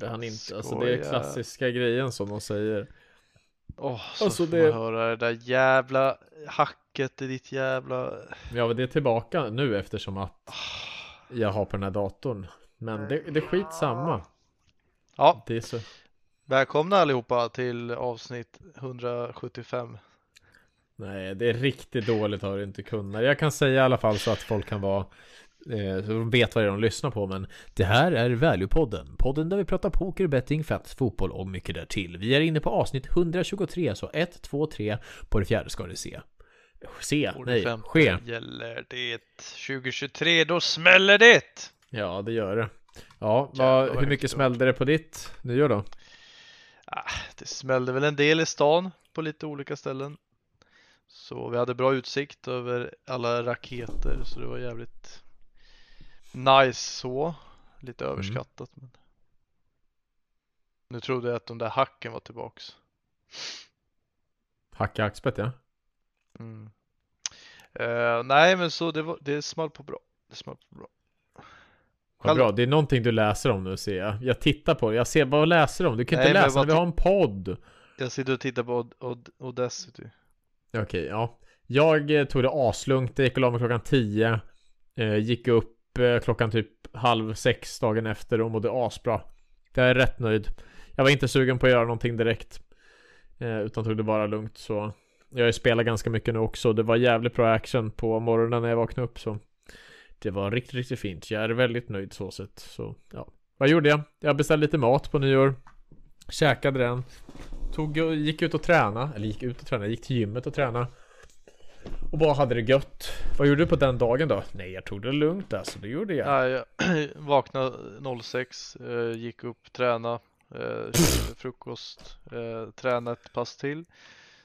Gjorde han inte, alltså det är Skoja. klassiska grejen som de säger. Åh, så Alltså, får det- man höra det där jävla hacket i ditt jävla... Ja men det är tillbaka nu eftersom att jag har på den här datorn. Men det, det är skitsamma. Ja, Det är så välkomna allihopa till avsnitt 175. Nej det är riktigt dåligt att inte kunna Jag kan säga i alla fall så att folk kan vara eh, Så de vet vad det är de lyssnar på men Det här är Value-podden. Podden där vi pratar poker, betting, fantasy, fotboll och mycket därtill. Vi är inne på avsnitt 123 så 1, 2, 3 På det fjärde ska det se. Se, nej, ske. Gäller det 2023, då smäller det! Ja det gör det. Ja, vad, hur mycket smällde det på ditt nyår då? Ah, det smällde väl en del i stan på lite olika ställen. Så vi hade bra utsikt över alla raketer så det var jävligt nice så. Lite Mm. överskattat men. Nu trodde jag att de där hacken var tillbaks. Hacka hackspett ja Mm. Eh, nej men så det, var, det small på bra. Det small på bra. Vad bra, det är någonting du läser om nu ser jag Jag tittar på det, jag ser vad läser du om? Du kan Nej, inte läsa när vi har en podd Jag sitter och tittar på Od- Od- Audacity. Okej, ja. Jag eh, tog det aslugnt, jag gick och la mig klockan 10 eh, Gick upp Typ, eh, klockan typ halv sex dagen efter och mådde asbra. Jag är rätt nöjd. Jag var inte sugen på att göra någonting direkt eh, Utan tog det bara lugnt så Jag har ju spelat ganska mycket nu också. Det var jävligt bra action på morgonen när jag vaknade upp så Det var riktigt, riktigt fint. Jag är väldigt nöjd så sett Så ja. Vad gjorde jag? Jag beställde lite mat på nyår Käkade den Tog och gick ut och tränade Eller gick ut och tränade, gick till gymmet och tränade och bara hade det gött. Vad gjorde du på den dagen då? Nej, jag tog det lugnt alltså. Det gjorde jag. Ja, jag vaknade 06, eh, gick upp, tränade, eh, frukost, eh, tränade ett pass till.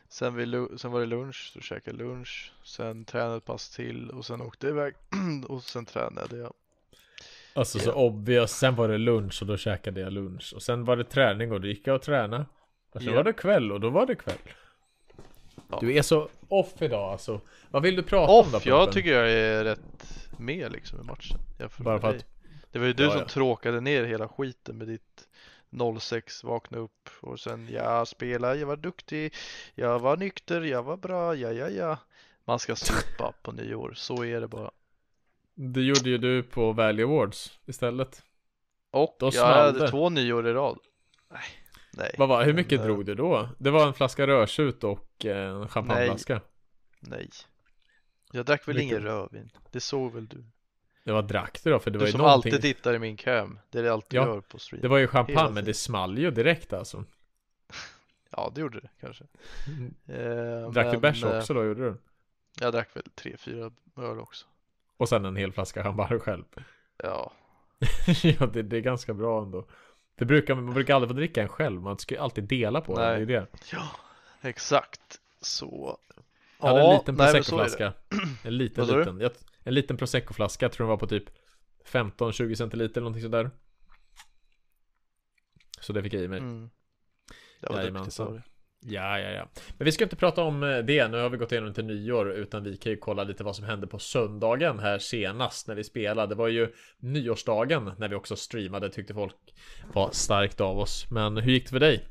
Sen, lu- sen var det lunch, så käkade jag lunch. Sen tränade ett pass till och sen åkte jag iväg och sen tränade jag. Alltså så obvious. Sen var det lunch och då käkade jag lunch. Och sen var det träning och då gick jag och tränade. Och sen Ja. var det kväll och då var det kväll. Ja. Du är så off idag alltså. Vad vill du prata om då? Off, jag tycker jag är rätt med liksom i matchen. jämfört Bara för dig. att... Det var ju du Ja, som ja. tråkade ner hela skiten med ditt 06, vakna upp och sen jag spelade, jag var duktig, jag var nykter, jag var bra, ja ja ja. Man ska supa på nyår, så är det bara. Det gjorde ju du på Value Awards istället. Och Då jag hade två nyår i rad. Nej, nej, Vad var, hur mycket Men, eh, drog du då? Det var en flaska rödtjut och eh, en champagneflaska. nej. Jag drack väl ingen rödvin, det såg väl du? Det var drack du då? För det var Du ju som någonting. alltid tittar i min cam, det är det alltid Ja, gör på stream. Det var ju champagne men det small ju direkt alltså. Ja, det gjorde det kanske. Eh, Drack du men, bärs eh, också då gjorde du? Jag drack väl tre, fyra öl också. Och sen en hel flaska champagne själv. Ja, ja, det, det är ganska bra ändå. Det brukar, man brukar aldrig få dricka en själv, man ska ju alltid dela på den, det är det. ja, exakt. Så. Jag hade en liten nej, proseccoflaska. En liten, liten. Jag, en liten proseccoflaska, tror den var på typ 15-20 centiliter eller någonting sådär. Så det fick jag i mig. Mm. Det var Jajamensan. Ja, ja, ja. Men vi ska inte prata om eh, det, nu har vi gått igenom till nyår, utan vi kan ju kolla lite vad som hände på söndagen här senast när vi spelade. Det var ju nyårsdagen när vi också streamade, tyckte folk var starkt av oss. Men hur gick det för dig?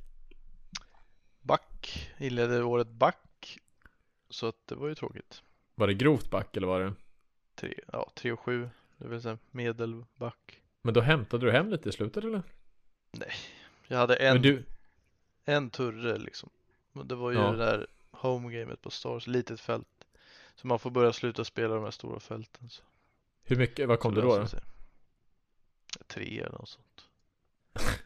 Back, inledde året back. Så att det var ju tråkigt. Var det grovt back eller var det? Tre, ja, tre och sju. Det vill säga medelback. Men då hämtade du hem lite i slutet eller? Jag hade en, Men du, en turre liksom. Det var ju Ja. det där homegamet på Stars, litet fält. Så man får börja sluta spela de här stora fälten. Så. hur mycket, vad kom så du då? då? Tre eller något sånt.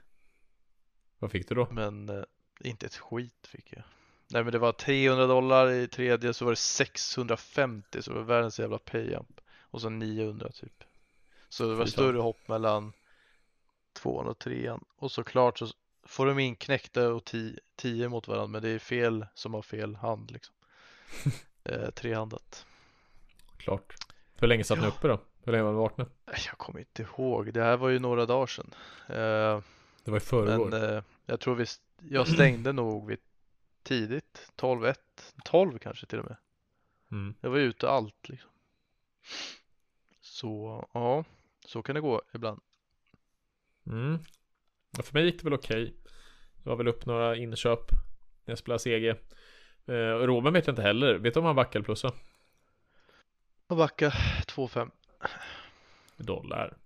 Vad fick du då? Men eh, inte ett skit fick jag. Nej men det var 300 dollar i tredje så var det 650 så det var världens jävla payamp. Och så 900 typ. Så det var större hopp mellan tvåan och trean. Och såklart så får de in knäckta och 10 mot varandra men det är fel som har fel hand liksom. eh, trehandat. Klart. Hur länge satt ni Ja. uppe då? Hur länge var ni vakna? Nej, Jag kommer inte ihåg. Det här var ju några dagar sedan. Eh, Det var i förrgår. Men eh, jag tror visst, jag stängde nog vid tidigt, 12-1, 12 kanske till och med. Mm. Jag var ute allt liksom. Så ja, så kan det gå ibland. Mm. För mig gick det väl okej. Jag var väl upp några inköp när jag spelade CG. Eh, Robin vet jag inte heller. Vet du om han backar eller plussar? Och backa 2-5. Dollar.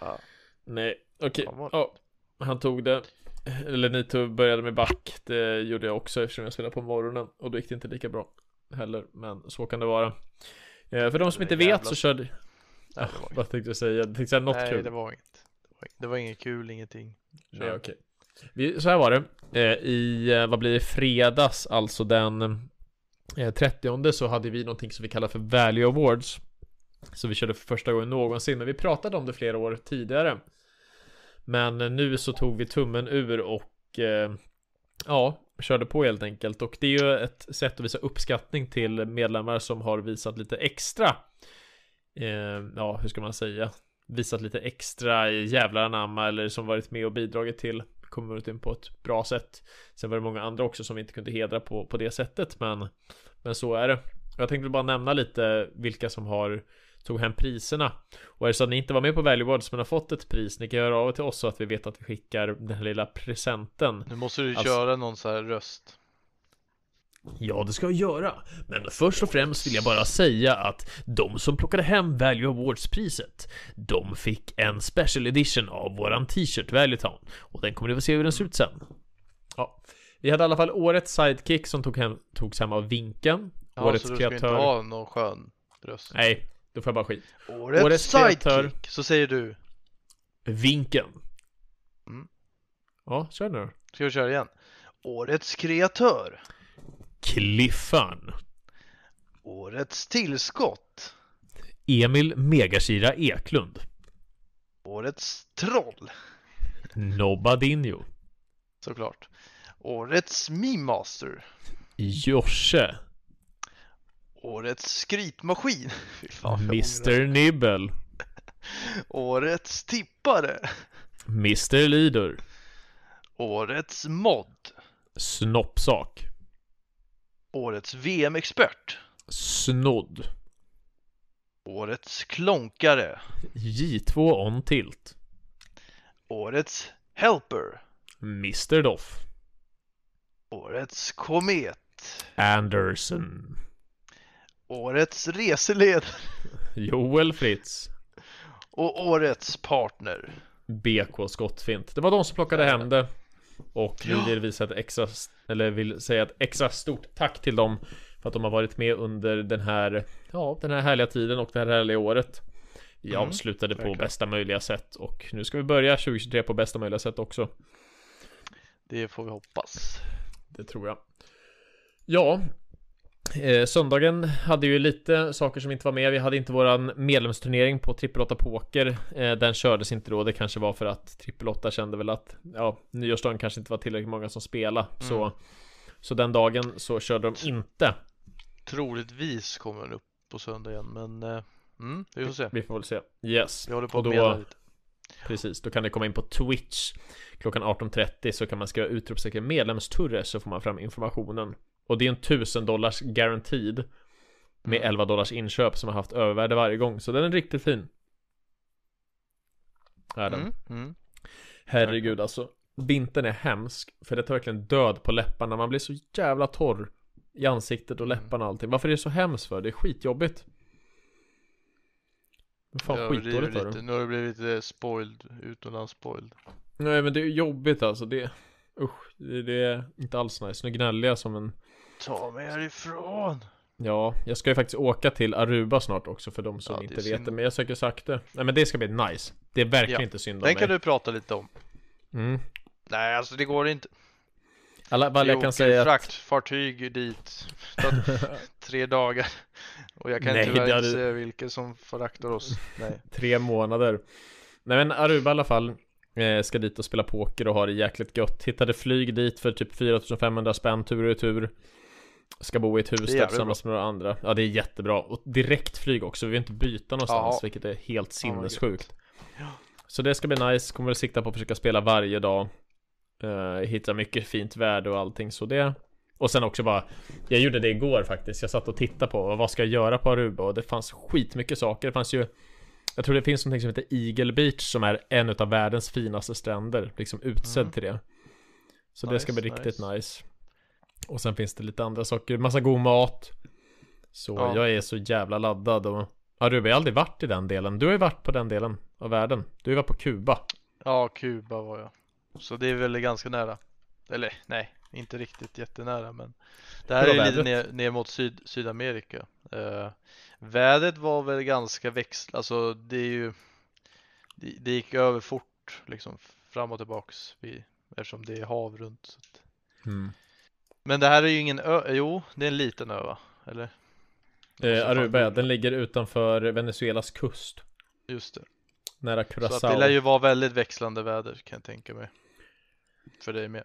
Ja. Nej, okej. Vad- Ja, han tog det. Eller ni tog, började med back. Det gjorde jag också eftersom jag spelade på morgonen. Och då gick det inte lika bra heller. Men så kan det vara. Eh, för de som inte vet jävla- så körde... Nej, det var inget. Vad tänkte du säga? Jag tänkte säga något Nej, kul. det var inget. Det var, inget kul, ingenting. Nej, okej. Vi, så här var det. Eh, I, eh, vad blir det, fredags, alltså den eh, 30 så hade vi någonting som vi kallar för Value Awards. Så vi körde för första gången någonsin, men vi pratade om det flera år tidigare. Men eh, nu så tog vi tummen ur och eh, ja, körde på helt enkelt. Och det är ju ett sätt att visa uppskattning till medlemmar som har visat lite extra. Eh, ja, hur ska man säga? Visat lite extra jävlar anamma eller som varit med och bidragit till communityn på ett bra sätt. Sen var det många andra också som vi inte kunde hedra på, på det sättet, men, men så är det. Jag tänkte bara nämna lite vilka som har tog hem priserna. Och är det så att ni inte var med på Value Awards men har fått ett pris, ni kan göra av er till oss så att vi vet att vi skickar den här lilla presenten. Nu måste du Alltså- köra någon så här röst. Ja, det ska jag göra. Men först och främst vill jag bara säga att de som plockade hem Value Awards-priset, de fick en special edition av våran t-shirt Valuetown. Och den kommer ni få se hur den ser ut sen. Ja, vi hade i alla fall årets sidekick som tog hem, togs hem av Vinken. Ja, årets så du ska inte kreatör. ha någon skön röst. Nej, då får jag bara skit. Årets, Årets kreatör. sidekick, så säger du. Vinken. Mm. Ja, kör nu. Ska vi köra igen? Årets kreatör. Cliffan. Årets tillskott. Emil Megashira Eklund. Årets troll. Nobadinho. Såklart. Årets meme master. Josse. Årets skrytmaskin. Mr Nibble. Årets tippare. Mr Leader. Årets mod. Snoppsak. Årets VM-expert. Snodd. Årets klonkare. J2 on tilt. Årets helper. Mr Doff. Årets komet. Anderson. Årets reseledare. Joel Fritz. Och årets partner. BK Skottfint. Det var de som plockade hem det. Och vi vill visa ett extra, eller vill säga ett extra stort tack till dem för att de har varit med under den här, ja, den här härliga tiden och det här härliga året. Vi Mm, avslutade på bästa möjliga sätt och nu ska vi börja 2023 på bästa möjliga sätt också. Det får vi hoppas. Det tror jag. Ja, eh, söndagen hade ju lite saker som inte var med. Vi hade inte våran medlemsturnering på Trippel 8 Poker. Eh, den kördes inte då. Det kanske var för att Trippel 8 kände väl att ja, nyårsdagen kanske inte var tillräckligt många som spelade. Så, så den dagen så körde de inte. Troligtvis kommer den upp på söndag igen, men eh, mm, vi får se. Vi får väl se. Yes. Vi håller på att då- lite. Precis, då kan ni komma in på Twitch klockan 18.30 så kan man skriva utropstecken medlemsturre så får man fram informationen. Och det är en 1000 dollars guaranteed med Mm. 11 dollars inköp som har haft övervärde varje gång. Så den är riktigt fin. Är den. Mm, mm. Herregud alltså. Vintern är hemsk. För det tar verkligen död på läpparna. Man blir så jävla torr i ansiktet och läpparna och allting. Varför är det så hemskt för? Det är skitjobbigt. Fan skitdåligt lite. det. Nu har det blivit lite spoiled, utomlands spoiled. Nej men det är jobbigt alltså. Det Usch, det, det är inte alls nice. Nu gnäller jag som en Ta mig härifrån! Ja, jag ska ju faktiskt åka till Aruba snart också för de som Ja, inte vet synd. det Men jag söker det Nej men det ska bli nice Det är verkligen Ja. inte synd om Den mig kan du prata lite om. mm. Nej, alltså det går inte. Alla, vad jag kan säga att fraktfartyg dit. Tre dagar. Och jag kan Nej, tyvärr inte hade- säga vilka som föraktar oss. Nej. Tre månader Nej men Aruba i alla fall eh, Ska dit och spela poker och ha det jäkligt gött Hittade flyg dit för typ 4500 spänn tur och retur Ska bo i ett hus Det är där tillsammans med några andra Ja det är jättebra Och direkt flyg också, vi vill inte byta någonstans Ja. Vilket är helt sinnessjukt Ja. Så det ska bli nice, kommer väl sikta på att försöka spela varje dag uh, Hitta mycket fint värde och allting så det Och sen också bara Jag gjorde det igår faktiskt Jag satt och tittade på vad ska jag göra på Aruba och det fanns skitmycket saker Det fanns ju Jag tror det finns någonting som heter Eagle Beach som är en av världens finaste stränder. Liksom utsedd Mm. till det. Så det Nice, ska bli riktigt nice. nice. Och sen finns det lite andra saker. Massa god mat. Så Ja. jag är så jävla laddad och Ja du har ju aldrig varit i den delen. Du har ju varit på den delen av världen. Du har varit på Kuba. Ja, Kuba var jag. Så det är väl ganska nära. Eller nej, inte riktigt jättenära men det här är ju lite vädret? ner, ner mot syd, Sydamerika. Uh, vädret var väl ganska växt, alltså det är ju det, det gick över fort liksom fram och tillbaks vid, eftersom det är hav runt. Så att. Men det här är ju ingen ö, jo det är en liten ö va? Eller? Eh, fan Aruba, ja, den ligger utanför Venezuelas kust. Just det. Nära Så att Curacao. det lär ju vara väldigt växlande väder kan jag tänka mig. För dig med.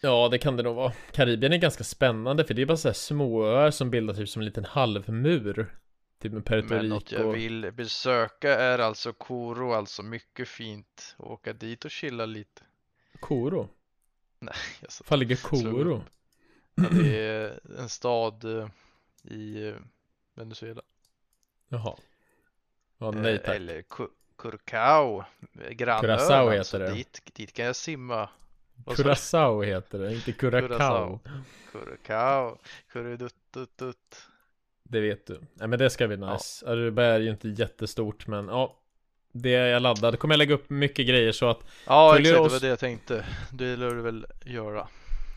Ja, det kan det nog vara. Karibien är ganska spännande för det är bara så här småöar som bildar typ som en liten halvmur. Typ med Puerto Men något jag vill besöka är alltså Koro, alltså mycket fint. Åka dit och chilla lite. Koro? Jag sa- Var ligger Koro? Ja, det är en stad eh, i eh, Venezuela. Jaha. Ja, nej Eh, tack. Eller Cu- Curacao, grannön Curacao alltså. heter det. Dit, dit kan jag simma. Curacao heter det, inte Curacao. Curacao. Curudututut. Det vet du. Nej men det ska bli nice. Aruba är ju inte jättestort men ja. Det är jag laddad. Kommer jag lägga upp mycket grejer så att Ja exakt, det oss- var det jag tänkte. Det lär du väl göra.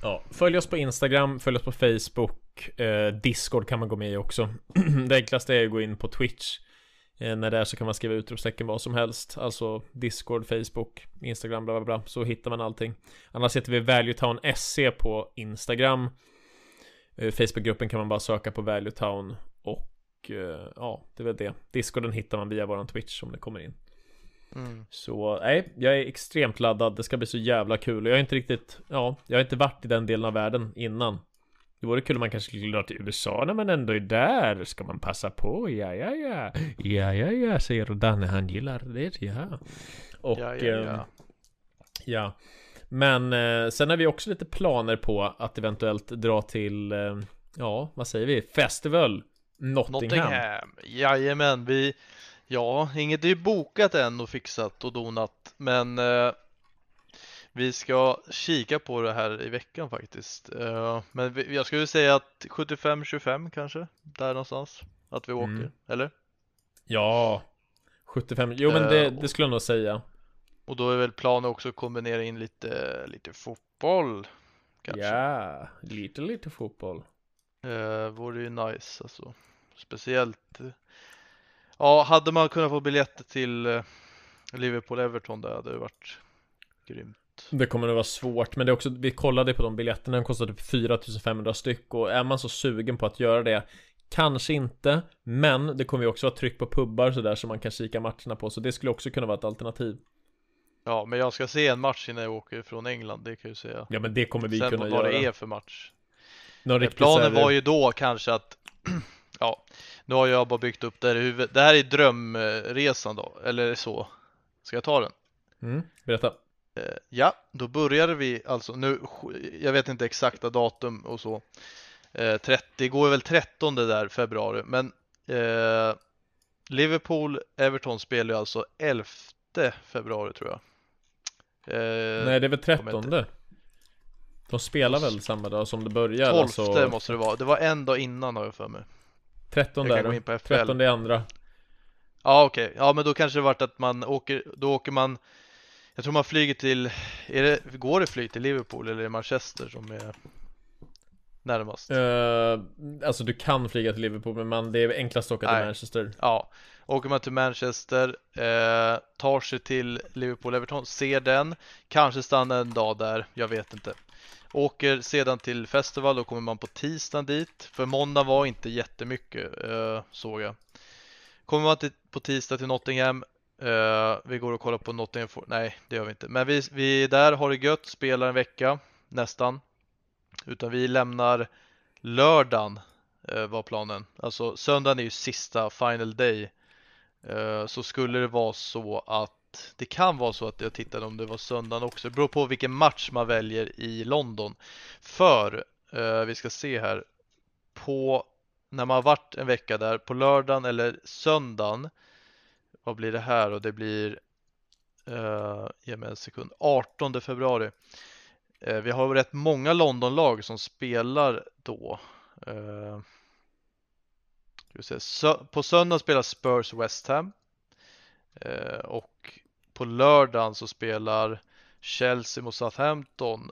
Ja, följ oss på Instagram, följ oss på Facebook, eh, Discord kan man gå med i också. det enklaste är att gå in på Twitch. Eh, när det är så kan man skriva utropstecken vad som helst. Alltså Discord, Facebook, Instagram, bla bla bla. Så hittar man allting. Annars heter vi Valuetown SC på Instagram. Eh, Facebookgruppen kan man bara söka på Valuetown. Och eh, ja, det är väl det. Discorden hittar man via våran Twitch om det kommer in. Mm. Så nej, jag är extremt laddad. Det ska bli så jävla kul. Jag har inte riktigt, ja, jag har inte varit i den delen av världen innan. Det vore kul om man kanske skulle dra till USA när man ändå är där. Ska man passa på? Ja, ja, ja. Ja, ja, ja, säger Danne. Han gillar det, ja. Och, Ja, ja, ja. ja. Men eh, sen har vi också lite planer på att eventuellt dra till, eh, ja, vad säger vi? Festival Nottingham. Nottingham, jajamän, vi, ja, inget är ju bokat än och fixat och donat, men eh, vi ska kika på det här i veckan faktiskt. Eh, men vi, jag skulle säga att 75-25 kanske, där någonstans, att vi åker, Mm. eller? Ja. 75, jo men det, Eh, det skulle jag nog säga. Och då är väl planen också att kombinera in lite, lite fotboll, kanske. Ja, lite lite fotboll. Eh, vore ju nice alltså. Speciellt. Ja, hade man kunnat få biljetter till eh, Liverpool-Everton där hade det varit grymt. Det kommer nog vara svårt, men det är också, vi kollade på de biljetterna, de kostar typ 4500 styck och är man så sugen på att göra det Kanske inte, men det kommer ju också vara tryck på pubbar sådär som man kan kika matcherna på, så det skulle också kunna vara ett alternativ. Ja, men jag ska se en match innan jag åker från England, det kan jag ju säga. Ja men det kommer vi Sen kunna vad göra. det är för match. Någon Planen var ju då kanske att, ja, nu har jag bara byggt upp det här i huvudet. Det här är drömresan då, eller så. Ska jag ta den? Mm, berätta. Eh, Ja, då började vi alltså nu, jag vet inte exakta datum och så. Eh, 30, går väl 13 där februari, men eh, Liverpool, Everton spelar ju alltså 11 februari tror jag. Eh, Nej det är väl kommer 13 De spelar väl samma dag som det börjar 12 alltså måste det vara, det var en dag innan har jag för mig. 13 jag kan där gå in på. FL. 13 är andra Ja okej, ja men då kanske det varit att man åker, då åker man Jag tror man flyger till, är det, går det flyg till Liverpool eller är det Manchester som är närmast? Eh, Alltså du kan flyga till Liverpool men man, det är enklast att åka till Nej. Manchester Ja, åker man till Manchester, eh, tar sig till Liverpool Everton, ser den, kanske stannar en dag där, jag vet inte. Åker sedan till festival, då kommer man på tisdagen dit, för måndag var inte jättemycket eh, såg jag. Kommer man till, på tisdag till Nottingham, eh, vi går och kollar på Nottingham, For- nej det gör vi inte, men vi, vi är där, har det gött, spelar en vecka, nästan. Utan vi lämnar lördagen eh, var planen. Alltså söndagen är ju sista final day. Eh, så skulle det vara så att det kan vara så att jag tittade om det var söndagen också. Det beror på vilken match man väljer i London. För eh, vi ska se här på när man har varit en vecka där på lördagen eller söndagen vad blir det här och det blir, eh, ge mig en sekund, 18 februari. Eh, vi har rätt många Londonlag som spelar då. Uh, på söndag spelar Spurs West Ham och på lördagen så spelar Chelsea mot Southampton.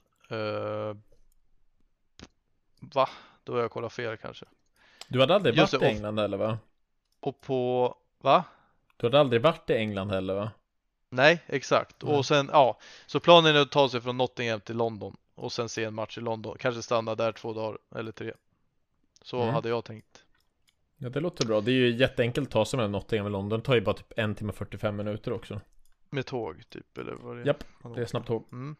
va? Då har jag kollat fel kanske. Du hade aldrig Just varit i England eller va? Och på, va? Du hade aldrig varit i England heller va? Nej, exakt. Mm. Och sen, ja, så planen är att ta sig från Nottingham till London och sen se en match i London. Kanske stanna där två dagar eller tre. Så mm. hade jag tänkt. Ja, det låter bra. Det är ju jätteenkelt att ta sig mellan Nottingham och London. Det tar ju bara typ en timme och 45 minuter också. Med tåg typ, eller vad det är? Japp, det är snabbt tåg. Mm.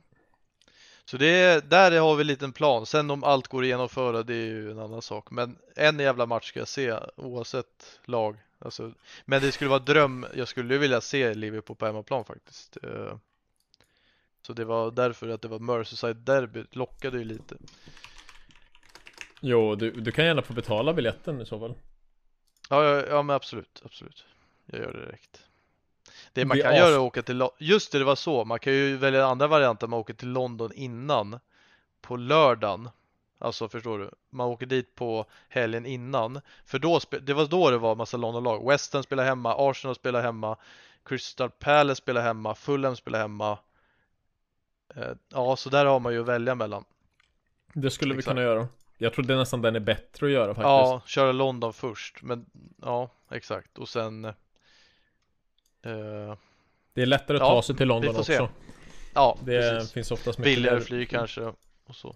Så det är, där har vi en liten plan. Sen om allt går att genomföra, det är ju en annan sak. Men en jävla match ska jag se oavsett lag. Alltså, men det skulle vara dröm. Jag skulle vilja se Liverpool på hemmaplan faktiskt. Eh, så det var därför att det var Merseyside derby lockade ju lite. Jo, du, du kan gärna få betala biljetten i så fall. Ja, ja, ja men absolut, absolut. Jag gör det direkt. Det man kan göra är att åka till Just det, det var så. Man kan ju välja andra varianter. Man åker till London innan på lördagen. Alltså förstår du? Man åker dit på helgen innan. För då, det var då det var massa London-lag. Western spelar hemma, Arsenal spelar hemma, Crystal Palace spelar hemma, Fulham spelar hemma. Eh, ja, så där har man ju att välja mellan. Det skulle Exakt. vi kunna göra. Jag tror det är nästan den är bättre att göra faktiskt. Ja, köra London först. Men ja, exakt. Och sen Uh, det är lättare att ja, ta sig till London också. Se. Ja, det precis. finns oftast mycket billigare flyg kanske och så.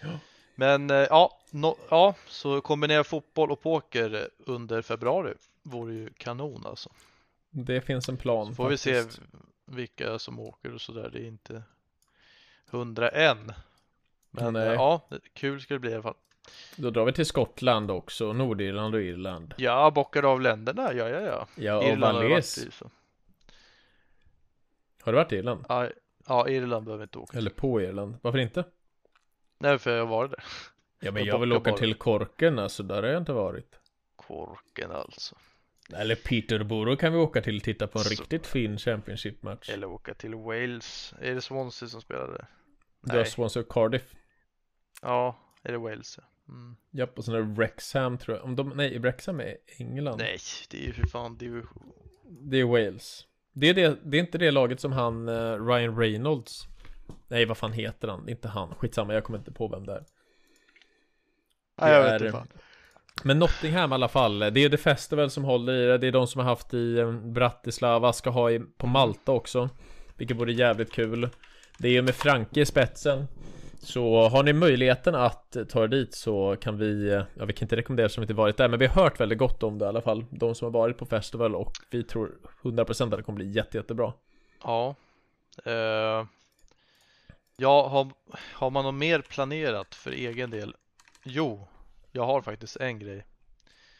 Ja. Men uh, ja, no, ja, så kombinera fotboll och poker under februari vore ju kanon alltså. Det finns en plan. Så får faktiskt. vi se vilka som åker och sådär. Det är inte 101. Men Nej. ja, kul ska det bli i alla fall. Då drar vi till Skottland också, Nordirland och Irland. Ja, bockar av länderna, ja ja ja. Ja, och Irland Valles. Har, i, har du varit i Irland? Ja, ja, Irland behöver inte åka. Eller på Irland, varför inte? Nej, för jag varit där. Ja, men jag, jag vill åka bara. till Korken, alltså där har jag inte varit. Korken alltså. Eller Peterborough kan vi åka till och titta på en Så. riktigt fin Championship-match. Eller åka till Wales. Är det Swansea som spelar där? Du har Swansea och Cardiff. Ja, är det Wales? Mm. Japp, och sen är det Wrexham tror jag. Om de, nej, Wrexham är England. Nej, det är ju för fan, det är ju... Det är Wales. Det är, det, det är inte det laget som han, uh, Ryan Reynolds. Nej, vad fan heter han? Inte han. Skitsamma, jag kommer inte på vem det är. Nej, jag vet inte fan. Men Nottingham i alla fall, det är The Festival som håller i det. Det är de som har haft i eh, Bratislava, ska ha i, på Malta också. Vilket vore jävligt kul. Det är med Franke i spetsen. Så har ni möjligheten att ta er dit så kan vi, ja vi kan inte rekommendera som inte varit där men vi har hört väldigt gott om det i alla fall. De som har varit på festival och vi tror 100% att det kommer bli jätte, jättebra. Ja. Uh, Ja, har, har man något mer planerat för egen del? Jo, jag har faktiskt en grej.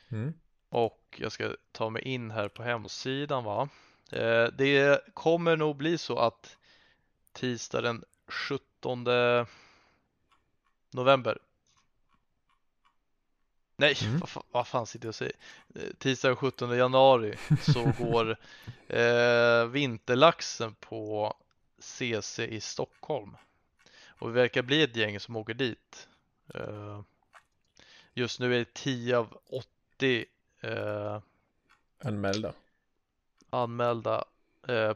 Mm. Och jag ska ta mig in här på hemsidan va? Uh, Det kommer nog bli så att tisdag den 17 november. Nej, mm. vad, vad fan sitter jag och säger? Eh, tisdag 17 januari så går eh, Vinterlaxen på CC i Stockholm. Och vi verkar bli ett gäng som åker dit. Eh, just nu är det 10 av 80 eh, anmälda. Anmälda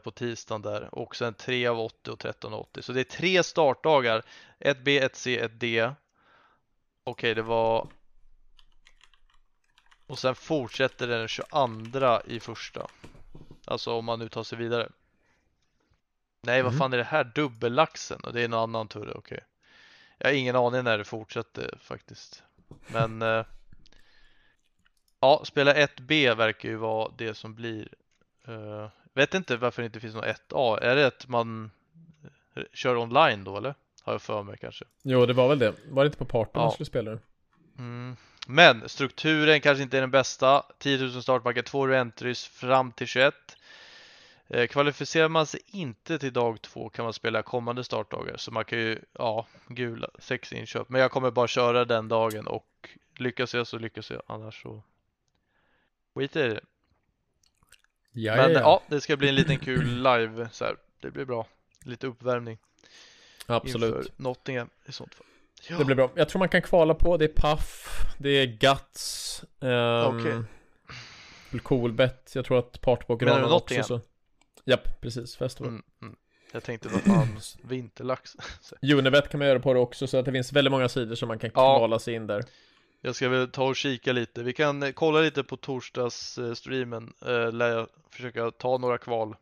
på tisdagen där och sen 3 av 80 och 13 av 80. Så det är tre startdagar. 1B, 1C, 1D. Okej, det var och sen fortsätter den 22 i första. Alltså om man nu tar sig vidare. Nej, vad mm. fan är det här? Dubbellaxen? Och det är en annan tur, okej. Jag har ingen aning när det fortsätter faktiskt. Men eh, ja, spela 1B verkar ju vara det som blir eh, Vet inte varför det inte finns något 1A. Är det att man kör online då eller? Har jag för mig kanske. Jo, det var väl det. Var det inte på party ja. man skulle spela det? Mm. Men strukturen kanske inte är den bästa. 10 000 startbackar, 2 entries fram till 21. Eh, kvalificerar man sig inte till dag två kan man spela kommande startdagar så man kan ju, ja, gula, sex inköp. Men jag kommer bara köra den dagen och lyckas jag så lyckas jag, annars så skiter i det. Ja, Men ja, ja, det ska bli en liten kul live så här. Det blir bra. Lite uppvärmning absolut. inför Nottingham i sånt fall. Ja. Det blir bra. Jag tror man kan kvala på. Det är Puff, det är Guts, um, Okej. Coolbet. Jag tror att Partbock du Ranan också så. Japp, precis. Festival. Mm, mm. Jag tänkte vad fan, vinterlax. Unibet kan man göra på det också så att det finns väldigt många sidor som man kan Ja. kvala sig in där. Jag ska väl ta och kika lite. Vi kan eh, kolla lite på torsdagsstreamen. Eh, lär jag försöka ta några kval.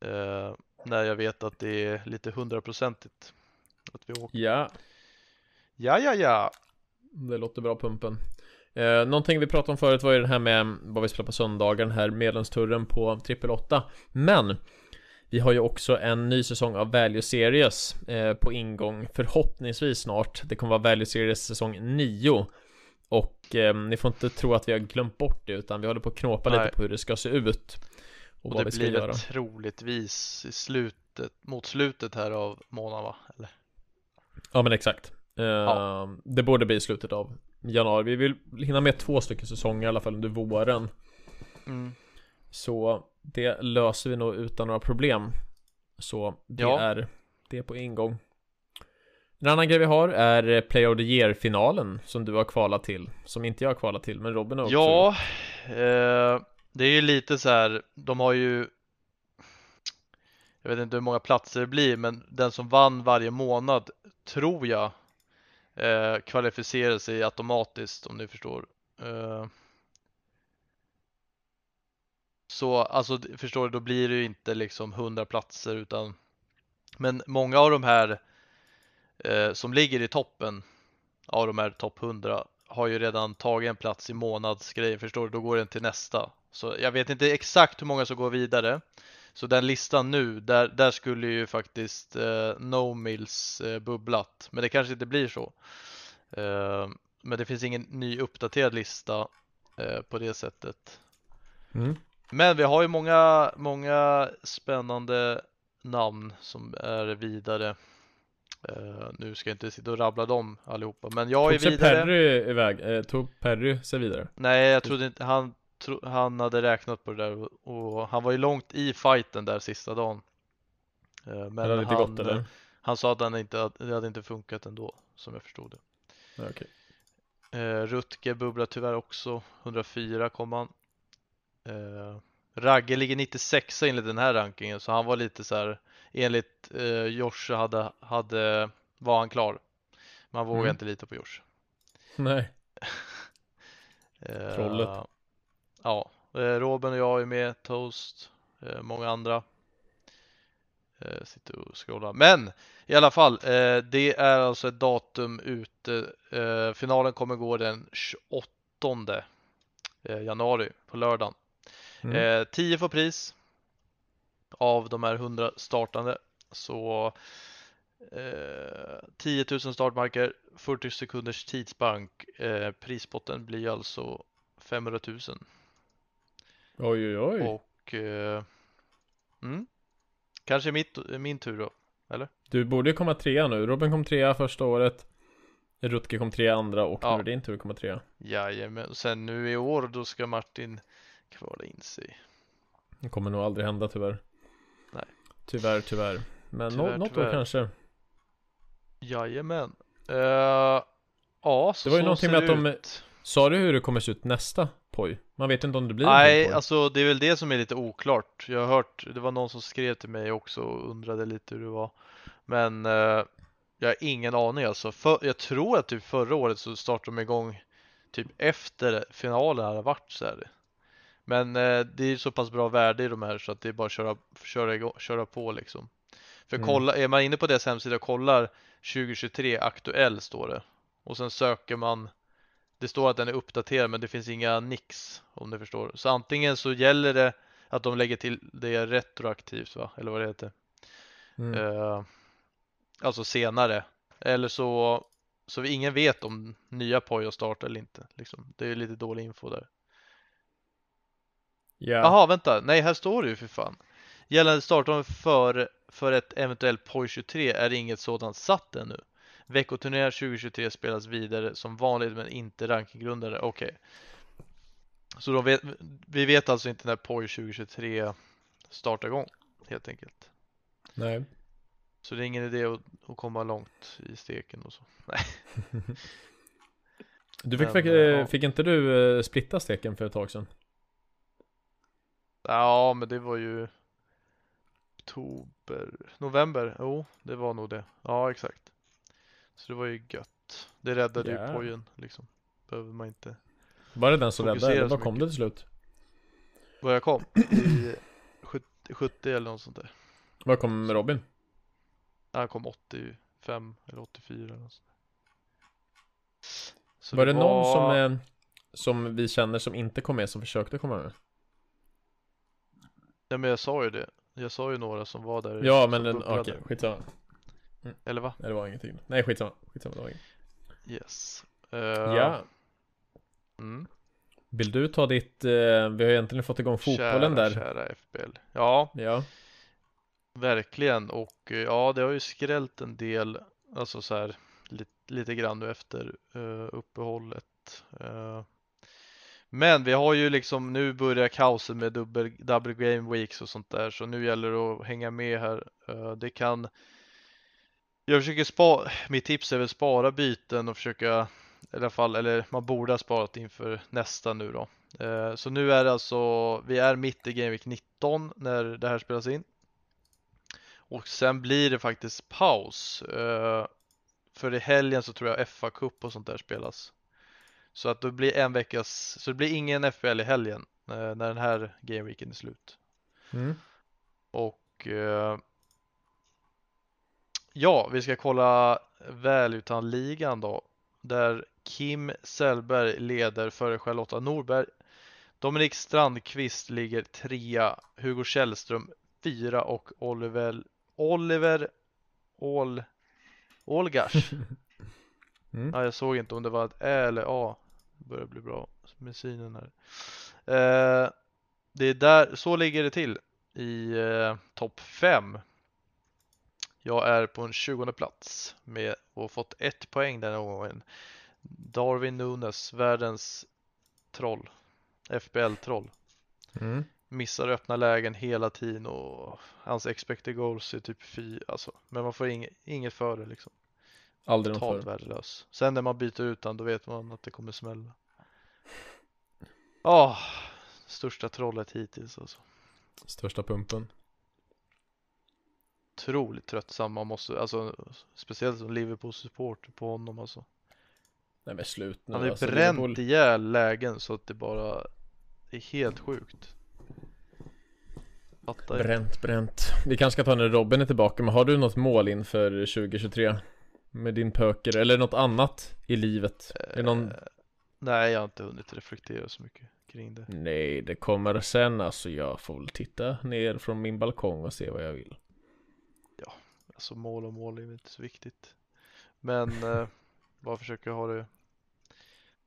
Eh, när jag vet att det är lite hundraprocentigt. Att vi åker. Ja, Ja, ja, ja. det låter bra pumpen. Eh, någonting vi pratade om förut var ju det här med vad vi spelar på söndagar, den här medlemsturren på trippel 8. Men vi har ju också en ny säsong av Value Series eh, på ingång förhoppningsvis snart. Det kommer vara Value Series säsong 9. Och eh, ni får inte tro att vi har glömt bort det utan vi håller på att knåpa Nej. lite på hur det ska se ut. Och, Och vad det vi ska blir väl troligtvis i slutet, mot slutet här av månaden va? Eller? Ja men exakt. Eh, Ja. Det borde bli i slutet av januari. Vi vill hinna med två stycken säsonger i alla fall under våren. Mm. Så det löser vi nog utan några problem. Så det Ja. är det är på ingång. En annan grej vi har är Player of the Year-finalen som du har kvalat till. Som inte jag har kvalat till, men Robin har också Ja, eh, det är ju lite så här, de har ju Jag vet inte hur många platser det blir, men den som vann varje månad tror jag eh, kvalificerar sig automatiskt om ni förstår. Eh, så alltså, förstår du, då blir det ju inte liksom 100 platser utan Men många av de här eh, som ligger i toppen av de här topp 100 har ju redan tagit en plats i månadsgrejen, förstår du? Då går den till nästa. Så jag vet inte exakt hur många som går vidare. Så den listan nu, där, där skulle ju faktiskt eh, No Mills eh, bubblat. Men det kanske inte blir så. Eh, men det finns ingen ny uppdaterad lista eh, på det sättet. Mm. Men vi har ju många, många spännande namn som är vidare. Eh, nu ska jag inte sitta och rabbla dem allihopa, men jag är Tog sig vidare. Perry iväg? Eh, tog Perry sig vidare? Nej, jag trodde inte han, tro, han hade räknat på det där och, och han var ju långt i fighten där sista dagen. Eh, Men hade inte han, han sa att han inte, hade- det hade inte funkat ändå, som jag förstod det. Ja, okej. Eh, Rutger bubblar tyvärr också, 104 kom han. Eh, Ragge ligger 96 enligt den här rankingen, så han var lite så här enligt eh, Josh hade, hade, var han klar. Man vågar Mm. inte lita på Josh. Nej. Eh, Trollet. Ja, eh, Robin och jag är med, Toast, eh, många andra. Eh, Sitter och scrollar. Men i alla fall, det är alltså ett datum ute. Finalen kommer gå den 28 eh, januari på lördagen. Mm. Eh, 10 får pris av de här 100 startande. Så eh, 10 000 startmarker, 40 sekunders tidsbank. Eh, prispotten blir alltså 500 000. Oj oj oj. Och eh, mm, kanske mitt, min tur då. Du borde komma trea nu. Robin kom trea första året. Rutger kom trea andra och Ja. nu är det din tur att komma trea. Jajamän, sen nu i år då ska Martin kvala in sig. Det kommer nog aldrig hända tyvärr. Nej. Tyvärr, tyvärr. Men Tyvärr, något år tyvärr. kanske. Jajamän. Uh, ja, så Det var ju så någonting med att de- ut. Sa du hur det kommer se ut nästa poj? Man vet inte om det blir Nej, poj. alltså det är väl det som är lite oklart. Jag har hört, det var någon som skrev till mig också och undrade lite hur det var. Men eh, jag har ingen aning alltså. För, jag tror att typ förra året så startade de igång typ efter finalen hade varit så här. Men eh, det är så pass bra värde i de här så att det är bara att köra, köra, igång, köra på liksom. För Mm. kolla, är man inne på deras hemsida och kollar 2023 aktuell står det. Och sen söker man det står att den är uppdaterad men det finns inga nix om du förstår. Så antingen så gäller det att de lägger till det retroaktivt va? Eller vad det heter. Mm. Eh, alltså senare. Eller så så vi ingen vet om nya Pojo startar eller inte. Liksom. Det är lite dålig info där. Ja. Jaha, vänta. Nej, här står det ju för fan. Gällande startdatum för, för ett eventuellt POI 23 är inget sådant satt ännu. Veckoturneringar 2023 spelas vidare som vanligt men inte rankinggrundare. Okej. Så de vet, vi vet alltså inte när POI 2023 startar igång helt enkelt. Nej. Så det är ingen idé att, att komma långt i steken och så. Nej. Du fick, Men, fick, eh, ja. fick inte du eh, splitta steken för ett tag sedan? Ja, men det var ju oktober, november. Jo, det var nog det. Ja, exakt. Så det var ju gött. Det räddade Ja. ju pojen liksom. Behöver man inte. Var det den som räddade? Eller vad kom det till slut? Vad jag kom? I 70, 70 eller något sånt där. Vad kom Robin? Jag kom 85 eller 84 eller något sånt där. Så var det någon som, som vi känner som inte kom med som försökte komma med? Ja, men jag sa ju det. Jag sa ju några som var där. Ja men okej, skitsamma. Eller va? Nej det var ingenting. Nej skitsamma. skitsamma det var inget. Yes. Eh, Ja. Mm. Vill du ta ditt, eh, vi har ju egentligen fått igång fotbollen kära, där. Kära FBL. Ja, Ja. verkligen. Och eh, ja, det har ju skrällt en del, alltså så här lite, lite grann nu efter uh, uppehållet. Men vi har ju liksom nu börjar kaoset med dubbel, double game weeks och sånt där, så nu gäller det att hänga med här. Eh, det kan jag försöker spara, mitt tips är väl spara byten och försöka i alla fall, eller man borde ha sparat inför nästa nu då. Eh, så nu är det alltså, vi är mitt i Game Week 19 när det här spelas in. Och sen blir det faktiskt paus. Eh, för i helgen så tror jag FA Cup och sånt där spelas. Så att det blir en veckas, så det blir ingen FBL i helgen eh, när den här Game Weeken är slut. Mm. Och eh, ja, vi ska kolla Välutan-ligan då. Där Kim Sellberg leder före Charlotta Norberg. Dominik Strandqvist ligger trea. Hugo Källström fyra och Oliver Oliver Ol Olgars. Mm. Ja, jag såg inte om det var ett Ä eller A. Börjar bli bra med synen här. Eh, det är där, så ligger det till i eh, topp 5. Jag är på en 20 plats med och fått ett poäng den gången. Darwin Nunes, världens troll. FBL-troll. Mm. Missar öppna lägen hela tiden och hans expected goals är typ 4. Alltså, men man får inget, inget för det liksom. Aldrig något Totalt värdelös. Sen när man byter ut han, då vet man att det kommer smälla. Ja, största trollet hittills alltså. Största pumpen. Otroligt tröttsam man måste, alltså speciellt som Liverpool-supporter på honom alltså. Nej men slut nu Han har ju alltså, bränt Liverpool- ihjäl lägen så att det bara är helt sjukt. Fattar. Bränt, bränt. Vi kanske ska ta när Robin är tillbaka, men har du något mål inför 2023? Med din pöker, eller något annat i livet? Är det någon... Eh, Nej, jag har inte hunnit reflektera så mycket kring det. Nej, det kommer sen alltså. Jag får väl titta ner från min balkong och se vad jag vill. Alltså mål och mål är inte så viktigt. Men eh, bara försöka ha det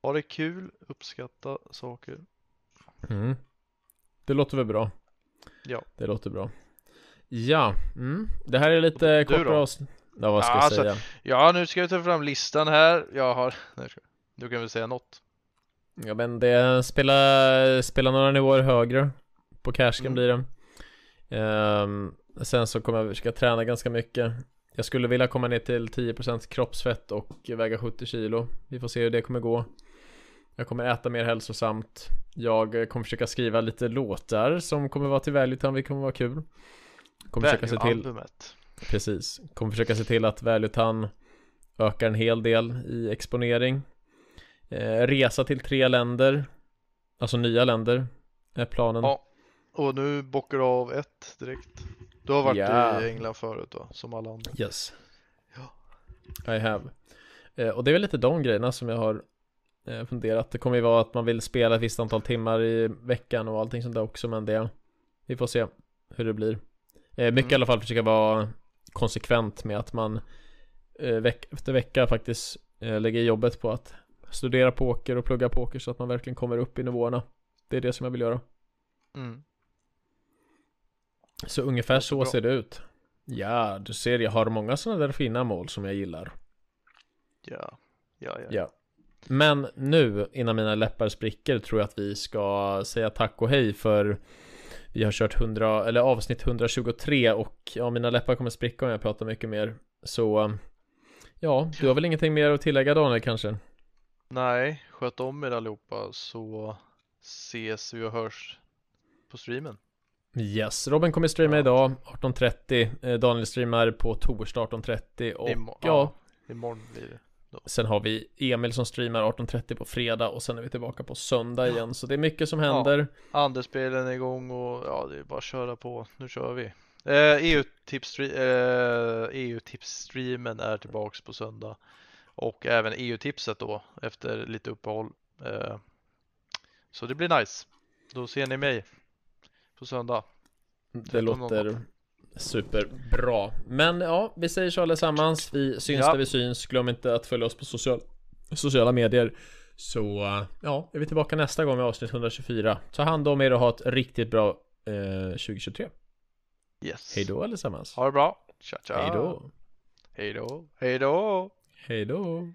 ha det kul, uppskatta saker. Mm. Det låter väl bra? Ja. Det låter bra. Ja, mm. det här är lite kortare avsnitt. Ja, vad ska Ja, jag alltså- säga? Ja, nu ska jag ta fram listan här. Jag har, du kan väl säga något. Ja men det spelar, spelar några nivåer högre På cashgen Mm. blir det Ehm, Sen så kommer jag försöka träna ganska mycket Jag skulle vilja komma ner till 10% kroppsfett och väga 70 kilo Vi får se hur det kommer gå Jag kommer äta mer hälsosamt Jag kommer försöka skriva lite låtar som kommer vara till Valutan, det kommer vara kul Kommer försöka se till albumet. Precis, kommer försöka se till att Valutan ökar en hel del i exponering eh, Resa till tre länder Alltså nya länder Är planen Ja. Och nu bockar du av ett direkt. Du har varit Ja. i England förut då, som alla andra. Yes Ja. I have eh, Och det är väl lite de grejerna som jag har eh, funderat Det kommer ju vara att man vill spela ett visst antal timmar i veckan och allting sånt där också Men det Vi får se hur det blir eh, Mycket Mm. i alla fall försöka vara konsekvent med att man eh, veck efter vecka faktiskt eh, lägger jobbet på att studera poker och plugga poker så att man verkligen kommer upp i nivåerna Det är det som jag vill göra Mm. Så ungefär så bra. ser det ut Ja, du ser jag har många sådana där fina mål som jag gillar Ja. Ja, ja. Ja Men nu, innan mina läppar spricker, tror jag att vi ska säga tack och hej för vi har kört 100, eller avsnitt 123 och ja, mina läppar kommer spricka om jag pratar mycket mer. Så ja, du har väl ingenting mer att tillägga Daniel kanske? Nej, sköt om er allihopa så ses vi och hörs på streamen. Yes, Robin kommer streama Ja. idag 18.30 eh, Daniel streamar på torsdag 18.30 och Imo- ja, Imorgon blir det. Sen har vi Emil som streamar 18.30 på fredag och sen är vi tillbaka på söndag Ja. igen Så det är mycket som händer Andelsspelen är igång och ja, det är bara att köra på. Nu kör vi. Eh, EU-tips eh, EU-tipsstreamen är tillbaks på söndag. Och även EU-tipset då efter lite uppehåll. Eh, så det blir nice. Då ser ni mig på söndag. Det 13.00. låter superbra Men ja, vi säger så allesammans Vi syns Ja. där vi syns Glöm inte att följa oss på social, sociala medier Så ja, är vi tillbaka nästa gång med avsnitt 124 Ta hand om er och ha ett riktigt bra eh, 2023 Yes. Hej då allesammans Ha det bra. Tja tja. Hej då Hej då. Hej då. Hej då